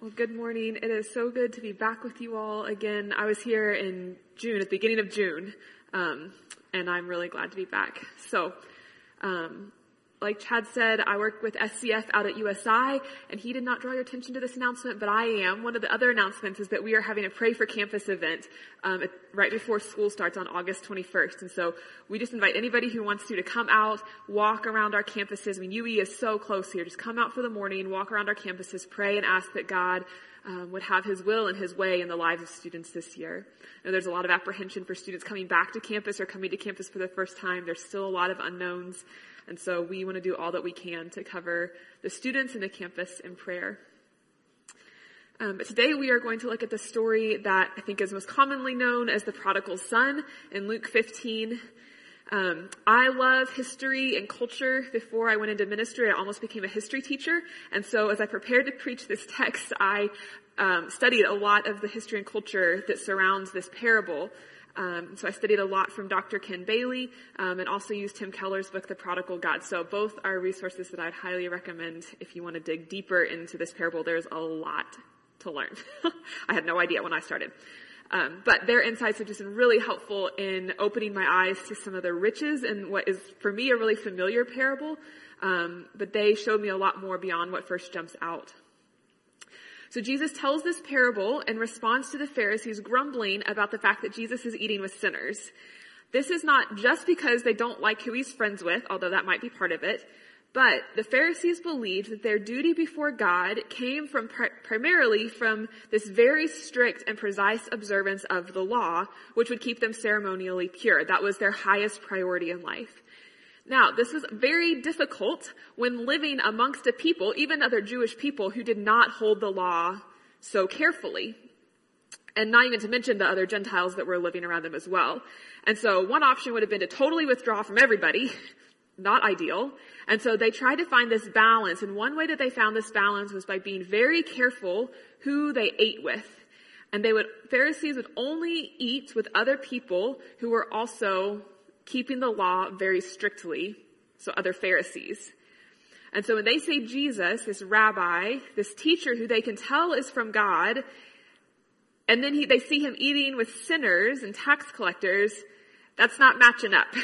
Well, good morning. It is so good to be back with you all again. I was here in June, at the beginning of June, um, and I'm really glad to be back. So, um, like Chad said, I work with SCF out at USI, and he did not draw your attention to this announcement, but I am. One of the other announcements is that we are having a Pray for Campus event um, right before school starts on August 21st. And so we just invite anybody who wants to to come out, walk around our campuses. I mean, UE is so close here. Just come out for the morning, walk around our campuses, pray and ask that God um, would have His will and His way in the lives of students this year. And there's a lot of apprehension for students coming back to campus or coming to campus for the first time. There's still a lot of unknowns. And so we want to do all that we can to cover the students and the campus in prayer. Um, but today we are going to look at the story that I think is most commonly known as the prodigal son in Luke 15. Um, I love history and culture. Before I went into ministry, I almost became a history teacher. And so as I prepared to preach this text, I um, studied a lot of the history and culture that surrounds this parable. Um, so I studied a lot from Dr. Ken Bailey um, and also used Tim Keller's book, The Prodigal God. So both are resources that I'd highly recommend if you want to dig deeper into this parable. There's a lot to learn. I had no idea when I started. Um, but their insights have just been really helpful in opening my eyes to some of the riches and what is for me a really familiar parable. Um, but they showed me a lot more beyond what first jumps out. So Jesus tells this parable in response to the Pharisees grumbling about the fact that Jesus is eating with sinners. This is not just because they don't like who he's friends with, although that might be part of it, but the Pharisees believed that their duty before God came from primarily from this very strict and precise observance of the law, which would keep them ceremonially pure. That was their highest priority in life. Now, this is very difficult when living amongst a people, even other Jewish people, who did not hold the law so carefully. And not even to mention the other Gentiles that were living around them as well. And so one option would have been to totally withdraw from everybody. Not ideal. And so they tried to find this balance. And one way that they found this balance was by being very careful who they ate with. And they would, Pharisees would only eat with other people who were also keeping the law very strictly, so other Pharisees. And so when they say Jesus, this rabbi, this teacher who they can tell is from God, and then he, they see him eating with sinners and tax collectors, that's not matching up.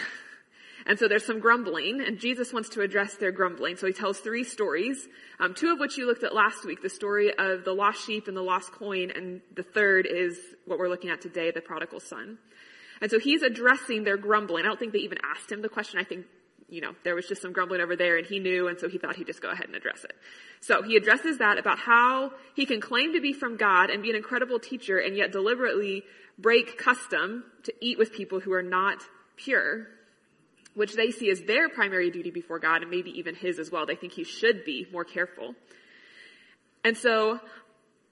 And so there's some grumbling, and Jesus wants to address their grumbling. So he tells three stories, um, two of which you looked at last week, the story of the lost sheep and the lost coin, and the third is what we're looking at today, the prodigal son. And so he's addressing their grumbling. I don't think they even asked him the question. I think, you know, there was just some grumbling over there and he knew and so he thought he'd just go ahead and address it. So he addresses that about how he can claim to be from God and be an incredible teacher and yet deliberately break custom to eat with people who are not pure, which they see as their primary duty before God and maybe even his as well. They think he should be more careful. And so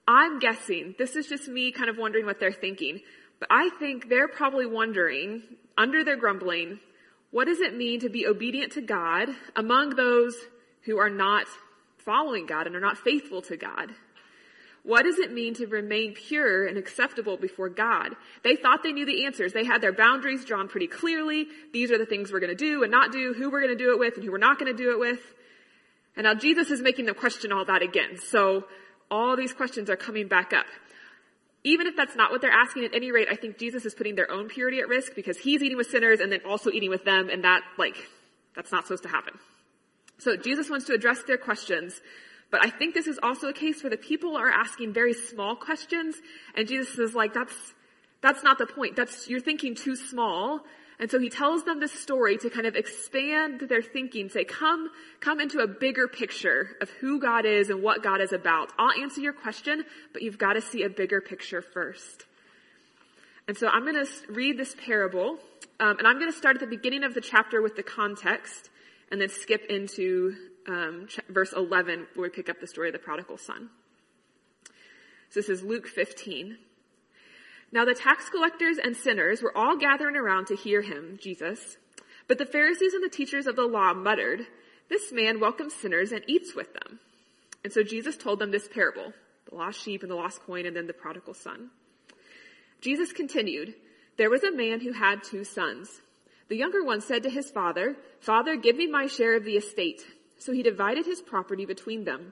I'm guessing, this is just me kind of wondering what they're thinking. But I think they're probably wondering, under their grumbling, what does it mean to be obedient to God among those who are not following God and are not faithful to God? What does it mean to remain pure and acceptable before God? They thought they knew the answers. They had their boundaries drawn pretty clearly. These are the things we're going to do and not do, who we're going to do it with and who we're not going to do it with. And now Jesus is making them question all that again. So all these questions are coming back up even if that's not what they're asking, at any rate, I think Jesus is putting their own purity at risk because he's eating with sinners and then also eating with them, and that, like, that's not supposed to happen. So Jesus wants to address their questions, but I think this is also a case where the people are asking very small questions, and Jesus is like, that's, that's not the point. That's, you're thinking too small, and so he tells them this story to kind of expand their thinking, say, come, come into a bigger picture of who God is and what God is about. I'll answer your question, but you've got to see a bigger picture first. And so I'm going to read this parable, um, and I'm going to start at the beginning of the chapter with the context, and then skip into um, ch- verse 11 where we pick up the story of the prodigal son. So this is Luke 15. Now the tax collectors and sinners were all gathering around to hear him, Jesus. But the Pharisees and the teachers of the law muttered, this man welcomes sinners and eats with them. And so Jesus told them this parable, the lost sheep and the lost coin and then the prodigal son. Jesus continued, there was a man who had two sons. The younger one said to his father, Father, give me my share of the estate. So he divided his property between them.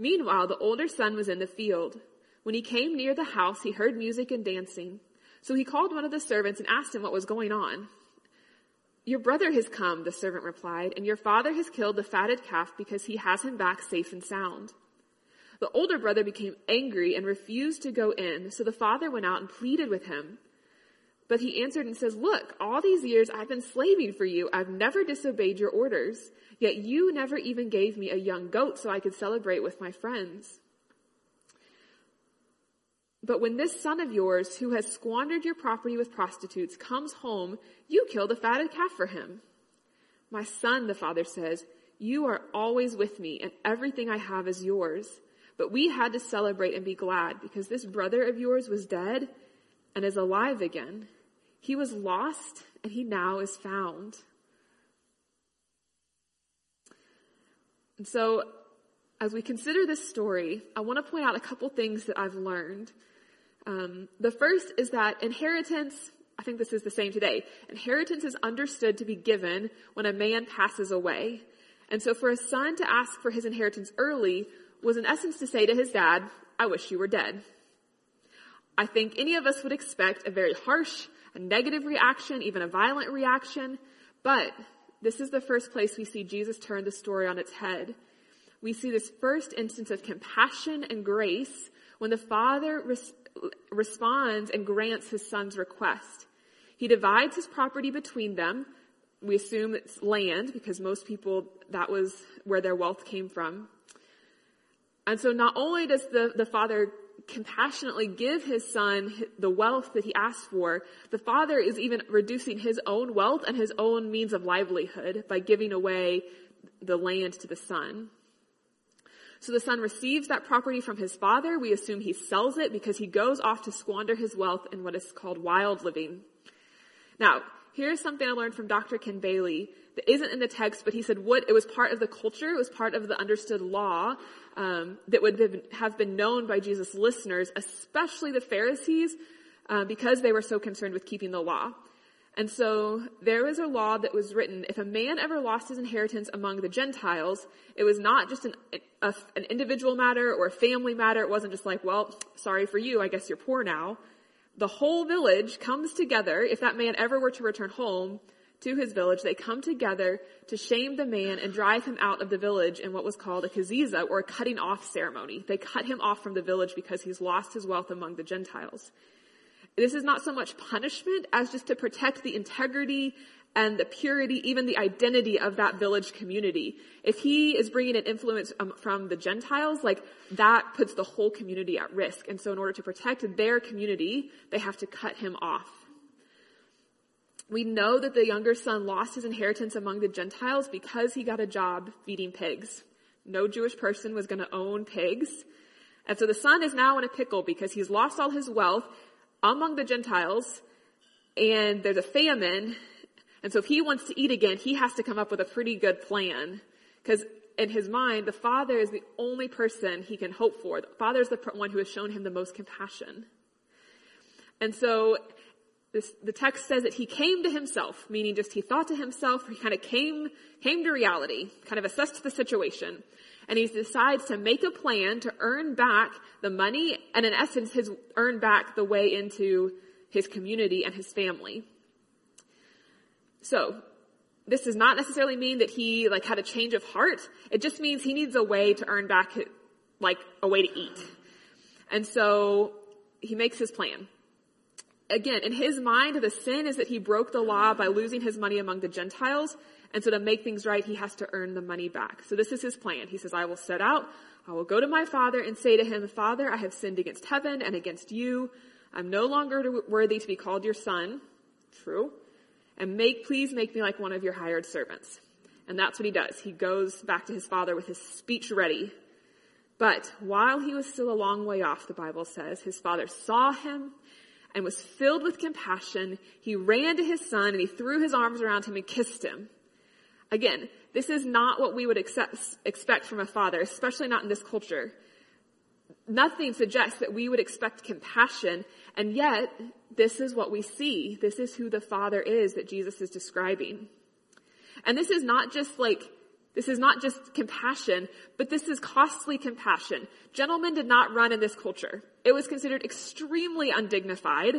Meanwhile, the older son was in the field. When he came near the house, he heard music and dancing. So he called one of the servants and asked him what was going on. Your brother has come, the servant replied, and your father has killed the fatted calf because he has him back safe and sound. The older brother became angry and refused to go in, so the father went out and pleaded with him. But he answered and says, Look, all these years I've been slaving for you. I've never disobeyed your orders. Yet you never even gave me a young goat so I could celebrate with my friends. But when this son of yours, who has squandered your property with prostitutes, comes home, you kill the fatted calf for him. My son, the father says, you are always with me and everything I have is yours. But we had to celebrate and be glad because this brother of yours was dead and is alive again. He was lost and he now is found. And so, as we consider this story, I want to point out a couple things that I've learned. Um, the first is that inheritance, I think this is the same today, inheritance is understood to be given when a man passes away. And so for a son to ask for his inheritance early was in essence to say to his dad, I wish you were dead. I think any of us would expect a very harsh, a negative reaction, even a violent reaction, but this is the first place we see Jesus turn the story on its head. We see this first instance of compassion and grace when the father res- responds and grants his son's request. He divides his property between them. We assume it's land because most people, that was where their wealth came from. And so not only does the, the father compassionately give his son the wealth that he asked for, the father is even reducing his own wealth and his own means of livelihood by giving away the land to the son. So the son receives that property from his father. We assume he sells it because he goes off to squander his wealth in what is called wild living. Now, here's something I learned from Dr. Ken Bailey that isn't in the text, but he said what it was part of the culture, it was part of the understood law um, that would have been known by Jesus' listeners, especially the Pharisees, uh, because they were so concerned with keeping the law. And so there was a law that was written, if a man ever lost his inheritance among the Gentiles, it was not just an, a, an individual matter or a family matter. It wasn't just like, well, sorry for you, I guess you're poor now. The whole village comes together, if that man ever were to return home, to his village, they come together to shame the man and drive him out of the village in what was called a kezazah or a cutting off ceremony. They cut him off from the village because he's lost his wealth among the Gentiles. This is not so much punishment as just to protect the integrity and the purity, even the identity of that village community. If he is bringing an influence um, from the Gentiles, like that puts the whole community at risk. And so in order to protect their community, they have to cut him off. We know that the younger son lost his inheritance among the Gentiles because he got a job feeding pigs. No Jewish person was going to own pigs. And so the son is now in a pickle because he's lost all his wealth among the Gentiles and there's a famine. And so if he wants to eat again, he has to come up with a pretty good plan. Because in his mind, the father is the only person he can hope for. The father is the one who has shown him the most compassion. And so this, the text says that he came to himself, meaning just he thought to himself, he kind of came, came to reality, kind of assessed the situation. And he decides to make a plan to earn back the money and in essence, his earn back the way into his community and his family. So, this does not necessarily mean that he like had a change of heart. It just means he needs a way to earn back like a way to eat. And so he makes his plan again, in his mind, the sin is that he broke the law by losing his money among the Gentiles. And so to make things right, he has to earn the money back. So this is his plan. He says, I will set out. I will go to my father and say to him, Father, I have sinned against heaven and against you. I'm no longer worthy to be called your son. True. And make, please make me like one of your hired servants. And that's what he does. He goes back to his father with his speech ready. But while he was still a long way off, the Bible says, his father saw him and was filled with compassion. He ran to his son and he threw his arms around him and kissed him. Again, this is not what we would accept, expect from a father, especially not in this culture. Nothing suggests that we would expect compassion, and yet this is what we see. This is who the father is that Jesus is describing. And this is not just like this is not just compassion, but this is costly compassion. Gentlemen did not run in this culture. It was considered extremely undignified.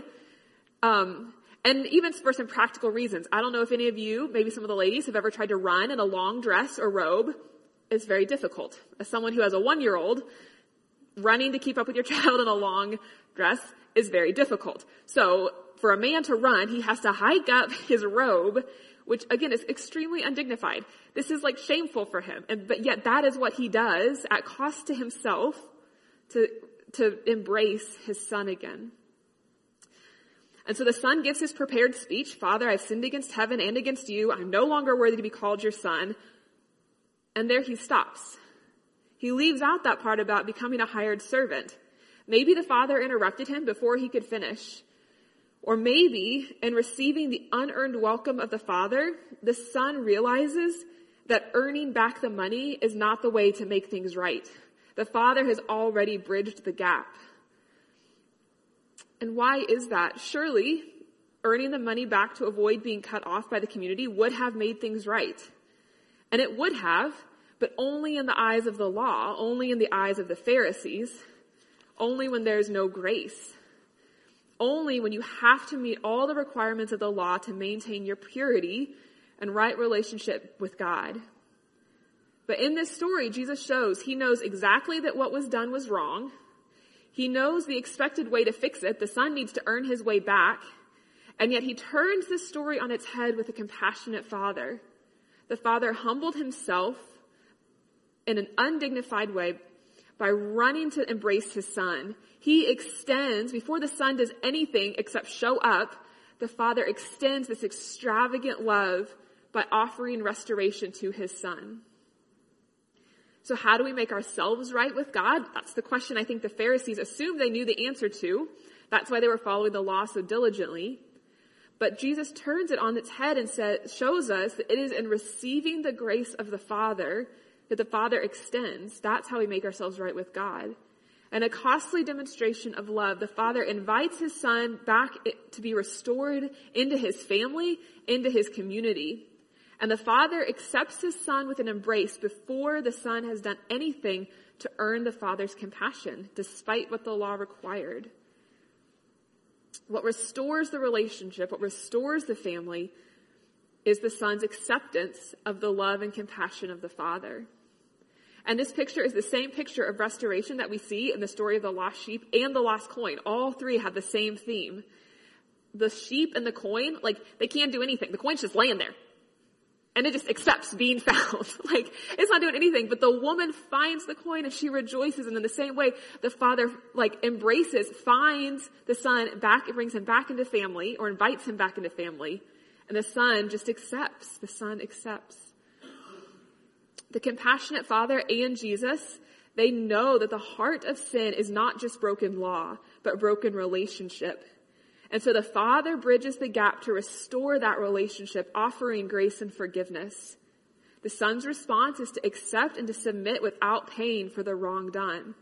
Um, and even for some practical reasons. I don't know if any of you, maybe some of the ladies, have ever tried to run in a long dress or robe. It's very difficult. As someone who has a one-year-old, running to keep up with your child in a long dress is very difficult. So for a man to run, he has to hike up his robe which again is extremely undignified. This is like shameful for him. And, but yet that is what he does at cost to himself to, to embrace his son again. And so the son gives his prepared speech, Father, I've sinned against heaven and against you. I'm no longer worthy to be called your son. And there he stops. He leaves out that part about becoming a hired servant. Maybe the father interrupted him before he could finish. Or maybe in receiving the unearned welcome of the Father, the Son realizes that earning back the money is not the way to make things right. The Father has already bridged the gap. And why is that? Surely earning the money back to avoid being cut off by the community would have made things right. And it would have, but only in the eyes of the law, only in the eyes of the Pharisees, only when there's no grace only when you have to meet all the requirements of the law to maintain your purity and right relationship with God. But in this story, Jesus shows he knows exactly that what was done was wrong. He knows the expected way to fix it. The son needs to earn his way back. And yet he turns this story on its head with a compassionate father. The father humbled himself in an undignified way by running to embrace his son. He extends, before the son does anything except show up, the father extends this extravagant love by offering restoration to his son. So how do we make ourselves right with God? That's the question I think the Pharisees assumed they knew the answer to. That's why they were following the law so diligently. But Jesus turns it on its head and says, shows us that it is in receiving the grace of the Father that the Father extends. That's how we make ourselves right with God. And a costly demonstration of love, the Father invites His Son back to be restored into His family, into His community. And the Father accepts His Son with an embrace before the Son has done anything to earn the Father's compassion, despite what the law required. What restores the relationship, what restores the family, is the Son's acceptance of the love and compassion of the Father. And this picture is the same picture of restoration that we see in the story of the lost sheep and the lost coin. All three have the same theme. The sheep and the coin, like, they can't do anything. The coin's just laying there. And it just accepts being found. like, it's not doing anything, but the woman finds the coin and she rejoices. And in the same way, the father, like, embraces, finds the son back, brings him back into family or invites him back into family. And the son just accepts. The son accepts. The compassionate Father and Jesus, they know that the heart of sin is not just broken law, but broken relationship. And so the Father bridges the gap to restore that relationship, offering grace and forgiveness. The son's response is to accept and to submit without pain for the wrong done.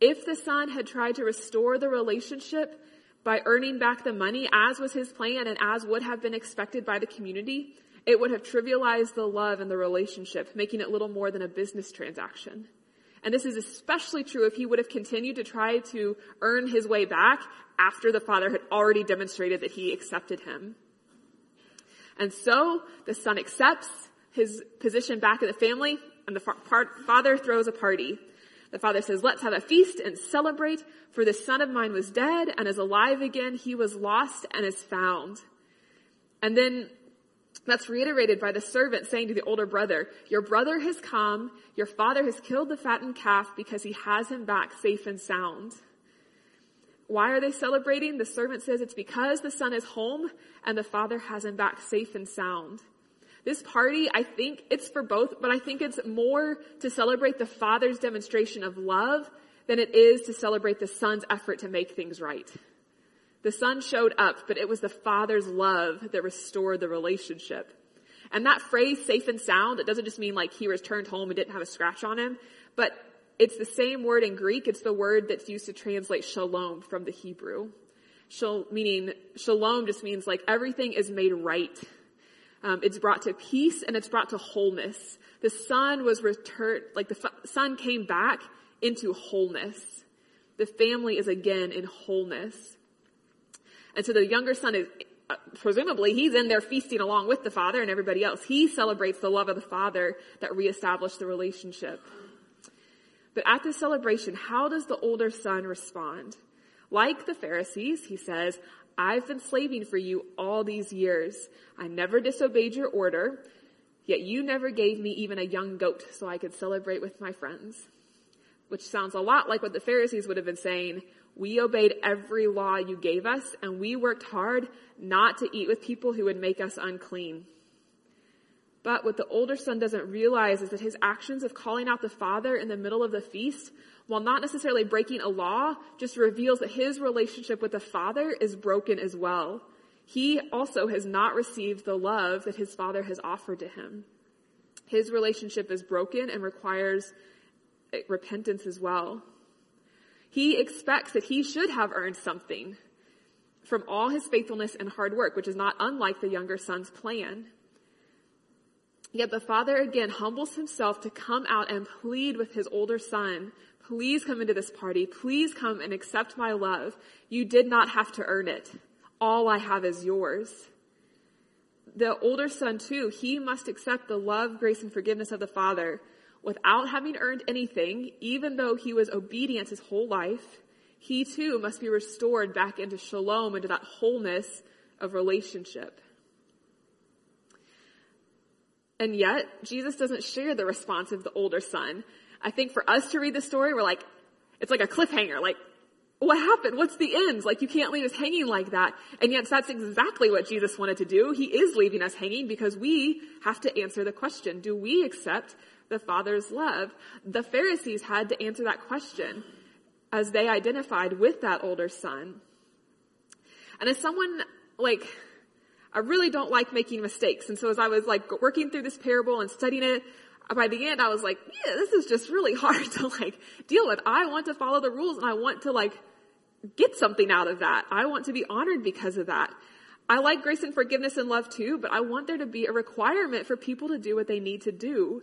If the son had tried to restore the relationship by earning back the money, as was his plan and as would have been expected by the community, it would have trivialized the love and the relationship, making it little more than a business transaction. And this is especially true if he would have continued to try to earn his way back after the father had already demonstrated that he accepted him. And so the son accepts his position back in the family and the father throws a party. The father says, let's have a feast and celebrate for this son of mine was dead and is alive again. He was lost and is found. And then that's reiterated by the servant saying to the older brother, your brother has come, your father has killed the fattened calf because he has him back safe and sound. Why are they celebrating? The servant says it's because the son is home and the father has him back safe and sound. This party, I think it's for both, but I think it's more to celebrate the father's demonstration of love than it is to celebrate the son's effort to make things right. The son showed up, but it was the father's love that restored the relationship. And that phrase, safe and sound, it doesn't just mean like he returned home and didn't have a scratch on him, but it's the same word in Greek. It's the word that's used to translate shalom from the Hebrew. Shal, meaning, shalom just means like everything is made right. Um, it's brought to peace and it's brought to wholeness. The son was returned, like the f- son came back into wholeness. The family is again in wholeness. And so the younger son is, uh, presumably he's in there feasting along with the father and everybody else. He celebrates the love of the father that reestablished the relationship. But at this celebration, how does the older son respond? Like the Pharisees, he says, I've been slaving for you all these years. I never disobeyed your order, yet you never gave me even a young goat so I could celebrate with my friends. Which sounds a lot like what the Pharisees would have been saying. We obeyed every law you gave us and we worked hard not to eat with people who would make us unclean. But what the older son doesn't realize is that his actions of calling out the father in the middle of the feast, while not necessarily breaking a law, just reveals that his relationship with the father is broken as well. He also has not received the love that his father has offered to him. His relationship is broken and requires eh, repentance as well. He expects that he should have earned something from all his faithfulness and hard work, which is not unlike the younger son's plan. Yet the father again humbles himself to come out and plead with his older son, please come into this party. Please come and accept my love. You did not have to earn it. All I have is yours. The older son too, he must accept the love, grace, and forgiveness of the father without having earned anything, even though he was obedient his whole life. He too must be restored back into shalom, into that wholeness of relationship. And yet, Jesus doesn't share the response of the older son. I think for us to read the story, we're like, it's like a cliffhanger. Like, what happened? What's the end? Like, you can't leave us hanging like that. And yet, that's exactly what Jesus wanted to do. He is leaving us hanging because we have to answer the question, do we accept the Father's love? The Pharisees had to answer that question as they identified with that older son. And as someone, like, I really don't like making mistakes. And so as I was like working through this parable and studying it, by the end I was like, yeah, this is just really hard to like deal with. I want to follow the rules and I want to like get something out of that. I want to be honored because of that. I like grace and forgiveness and love too, but I want there to be a requirement for people to do what they need to do.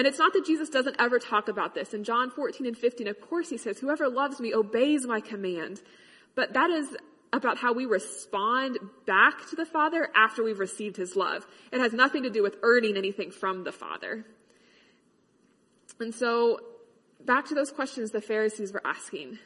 And it's not that Jesus doesn't ever talk about this. In John 14 and 15, of course he says, whoever loves me obeys my command. But that is about how we respond back to the Father after we've received His love. It has nothing to do with earning anything from the Father. And so, back to those questions the Pharisees were asking.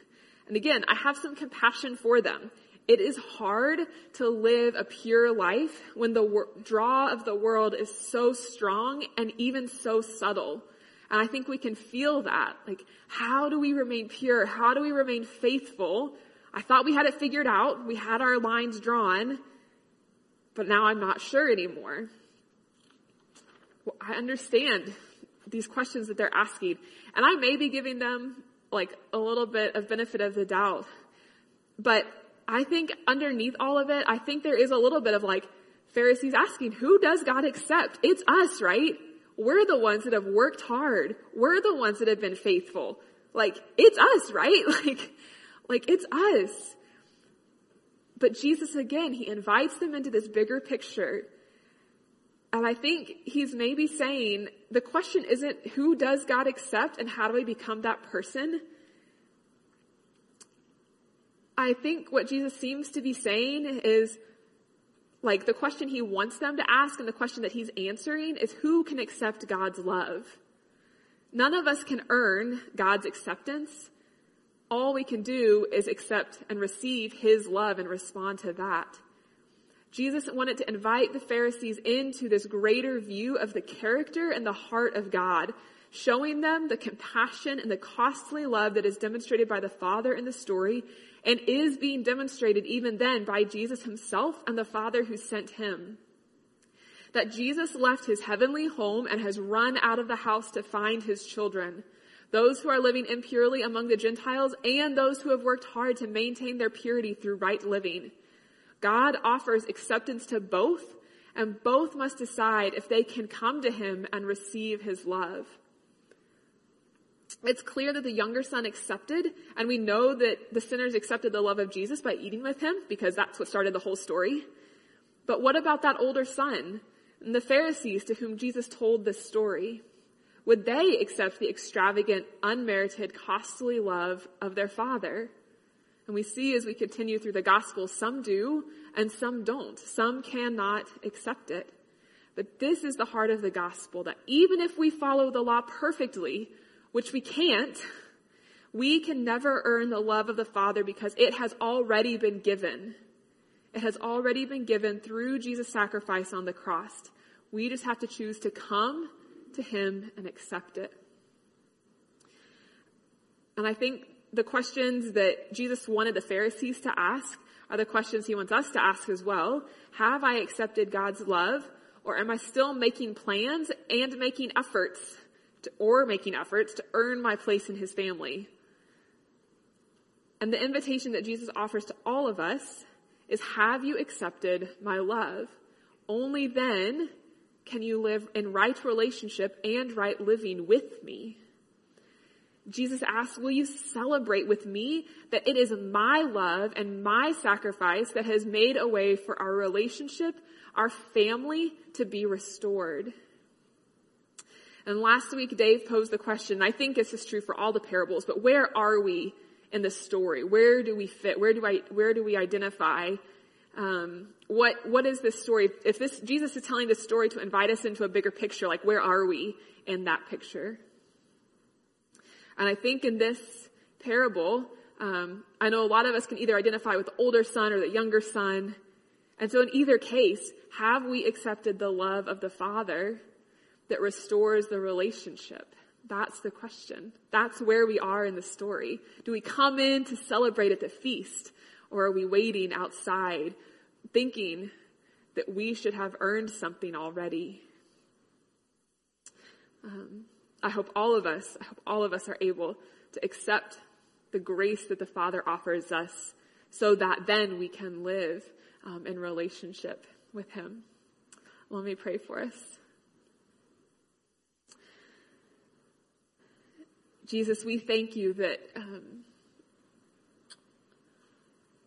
And again, I have some compassion for them. It is hard to live a pure life when the wor- draw of the world is so strong and even so subtle. And I think we can feel that. Like, how do we remain pure? How do we remain faithful I thought we had it figured out. We had our lines drawn, but now I'm not sure anymore. Well, I understand these questions that they're asking, and I may be giving them like a little bit of benefit of the doubt, but I think underneath all of it, I think there is a little bit of like Pharisees asking, who does God accept? It's us, right? We're the ones that have worked hard. We're the ones that have been faithful. Like, it's us, right? Like, like it's us. But Jesus, again, he invites them into this bigger picture. And I think he's maybe saying the question isn't who does God accept and how do we become that person? I think what Jesus seems to be saying is like the question he wants them to ask and the question that he's answering is who can accept God's love? None of us can earn God's acceptance. All we can do is accept and receive his love and respond to that. Jesus wanted to invite the Pharisees into this greater view of the character and the heart of God, showing them the compassion and the costly love that is demonstrated by the Father in the story and is being demonstrated even then by Jesus himself and the Father who sent him. That Jesus left his heavenly home and has run out of the house to find his children. Those who are living impurely among the Gentiles and those who have worked hard to maintain their purity through right living. God offers acceptance to both and both must decide if they can come to him and receive his love it's clear that the younger son accepted, and we know that the sinners accepted the love of Jesus by eating with him because that's what started the whole story. But what about that older son and the Pharisees to whom Jesus told this story? Would they accept the extravagant, unmerited, costly love of their father? And we see as we continue through the gospel, some do and some don't. Some cannot accept it. But this is the heart of the gospel that even if we follow the law perfectly, which we can't, we can never earn the love of the Father because it has already been given. It has already been given through Jesus' sacrifice on the cross. We just have to choose to come to Him and accept it. And I think the questions that Jesus wanted the Pharisees to ask are the questions He wants us to ask as well. Have I accepted God's love? Or am I still making plans and making efforts to, or making efforts to earn my place in his family. And the invitation that Jesus offers to all of us is have you accepted my love? Only then can you live in right relationship and right living with me. Jesus asks, will you celebrate with me that it is my love and my sacrifice that has made a way for our relationship, our family to be restored? And last week, Dave posed the question, I think this is true for all the parables, but where are we in the story? Where do we fit? Where do I, where do we identify? Um, what, what is this story? If this, Jesus is telling this story to invite us into a bigger picture, like where are we in that picture? And I think in this parable, um, I know a lot of us can either identify with the older son or the younger son. And so in either case, have we accepted the love of the father that restores the relationship? That's the question. That's where we are in the story. Do we come in to celebrate at the feast or are we waiting outside thinking that we should have earned something already? Um, I hope all of us, I hope all of us are able to accept the grace that the Father offers us so that then we can live um, in relationship with Him. Let me pray for us. Jesus, we thank you that, um,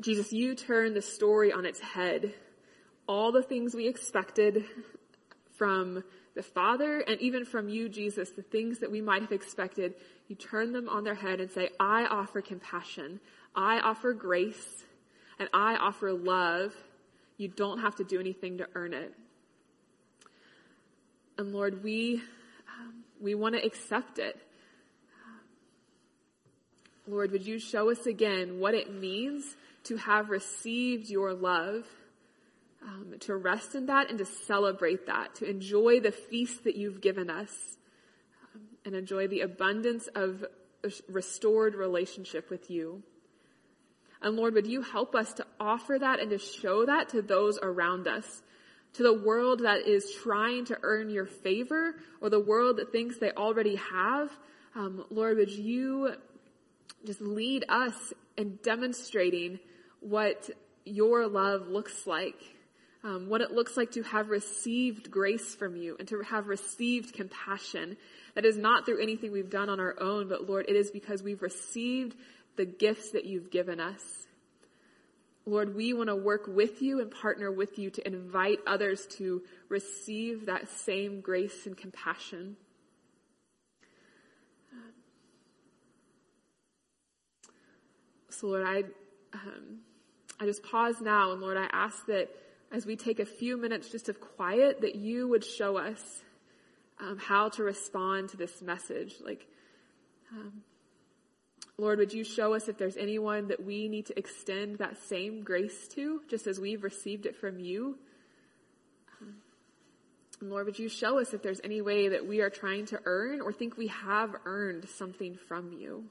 Jesus, you turn the story on its head. All the things we expected from the Father and even from you, Jesus, the things that we might have expected, you turn them on their head and say, I offer compassion. I offer grace and I offer love. You don't have to do anything to earn it. And Lord, we, um, we want to accept it. Lord, would you show us again what it means to have received your love, um, to rest in that and to celebrate that, to enjoy the feast that you've given us, um, and enjoy the abundance of restored relationship with you. And Lord, would you help us to offer that and to show that to those around us, to the world that is trying to earn your favor or the world that thinks they already have. Um, Lord, would you just lead us in demonstrating what your love looks like. um, what it looks like to have received grace from you and to have received compassion. That is not through anything we've done on our own, but Lord, it is because we've received the gifts that you've given us. Lord, we want to work with you and partner with you to invite others to receive that same grace and compassion. So Lord, I, um, I just pause now and Lord, I ask that as we take a few minutes just of quiet, that you would show us um, how to respond to this message. Like, um, Lord, would you show us if there's anyone that we need to extend that same grace to, just as we've received it from you? Um, Lord, would you show us if there's any way that we are trying to earn or think we have earned something from you?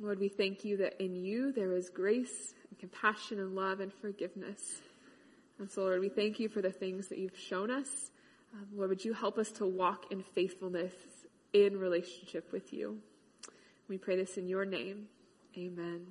Lord, we thank you that in you there is grace and compassion and love and forgiveness. And so, Lord, we thank you for the things that you've shown us. Um, Lord, would you help us to walk in faithfulness in relationship with you? We pray this in your name. Amen.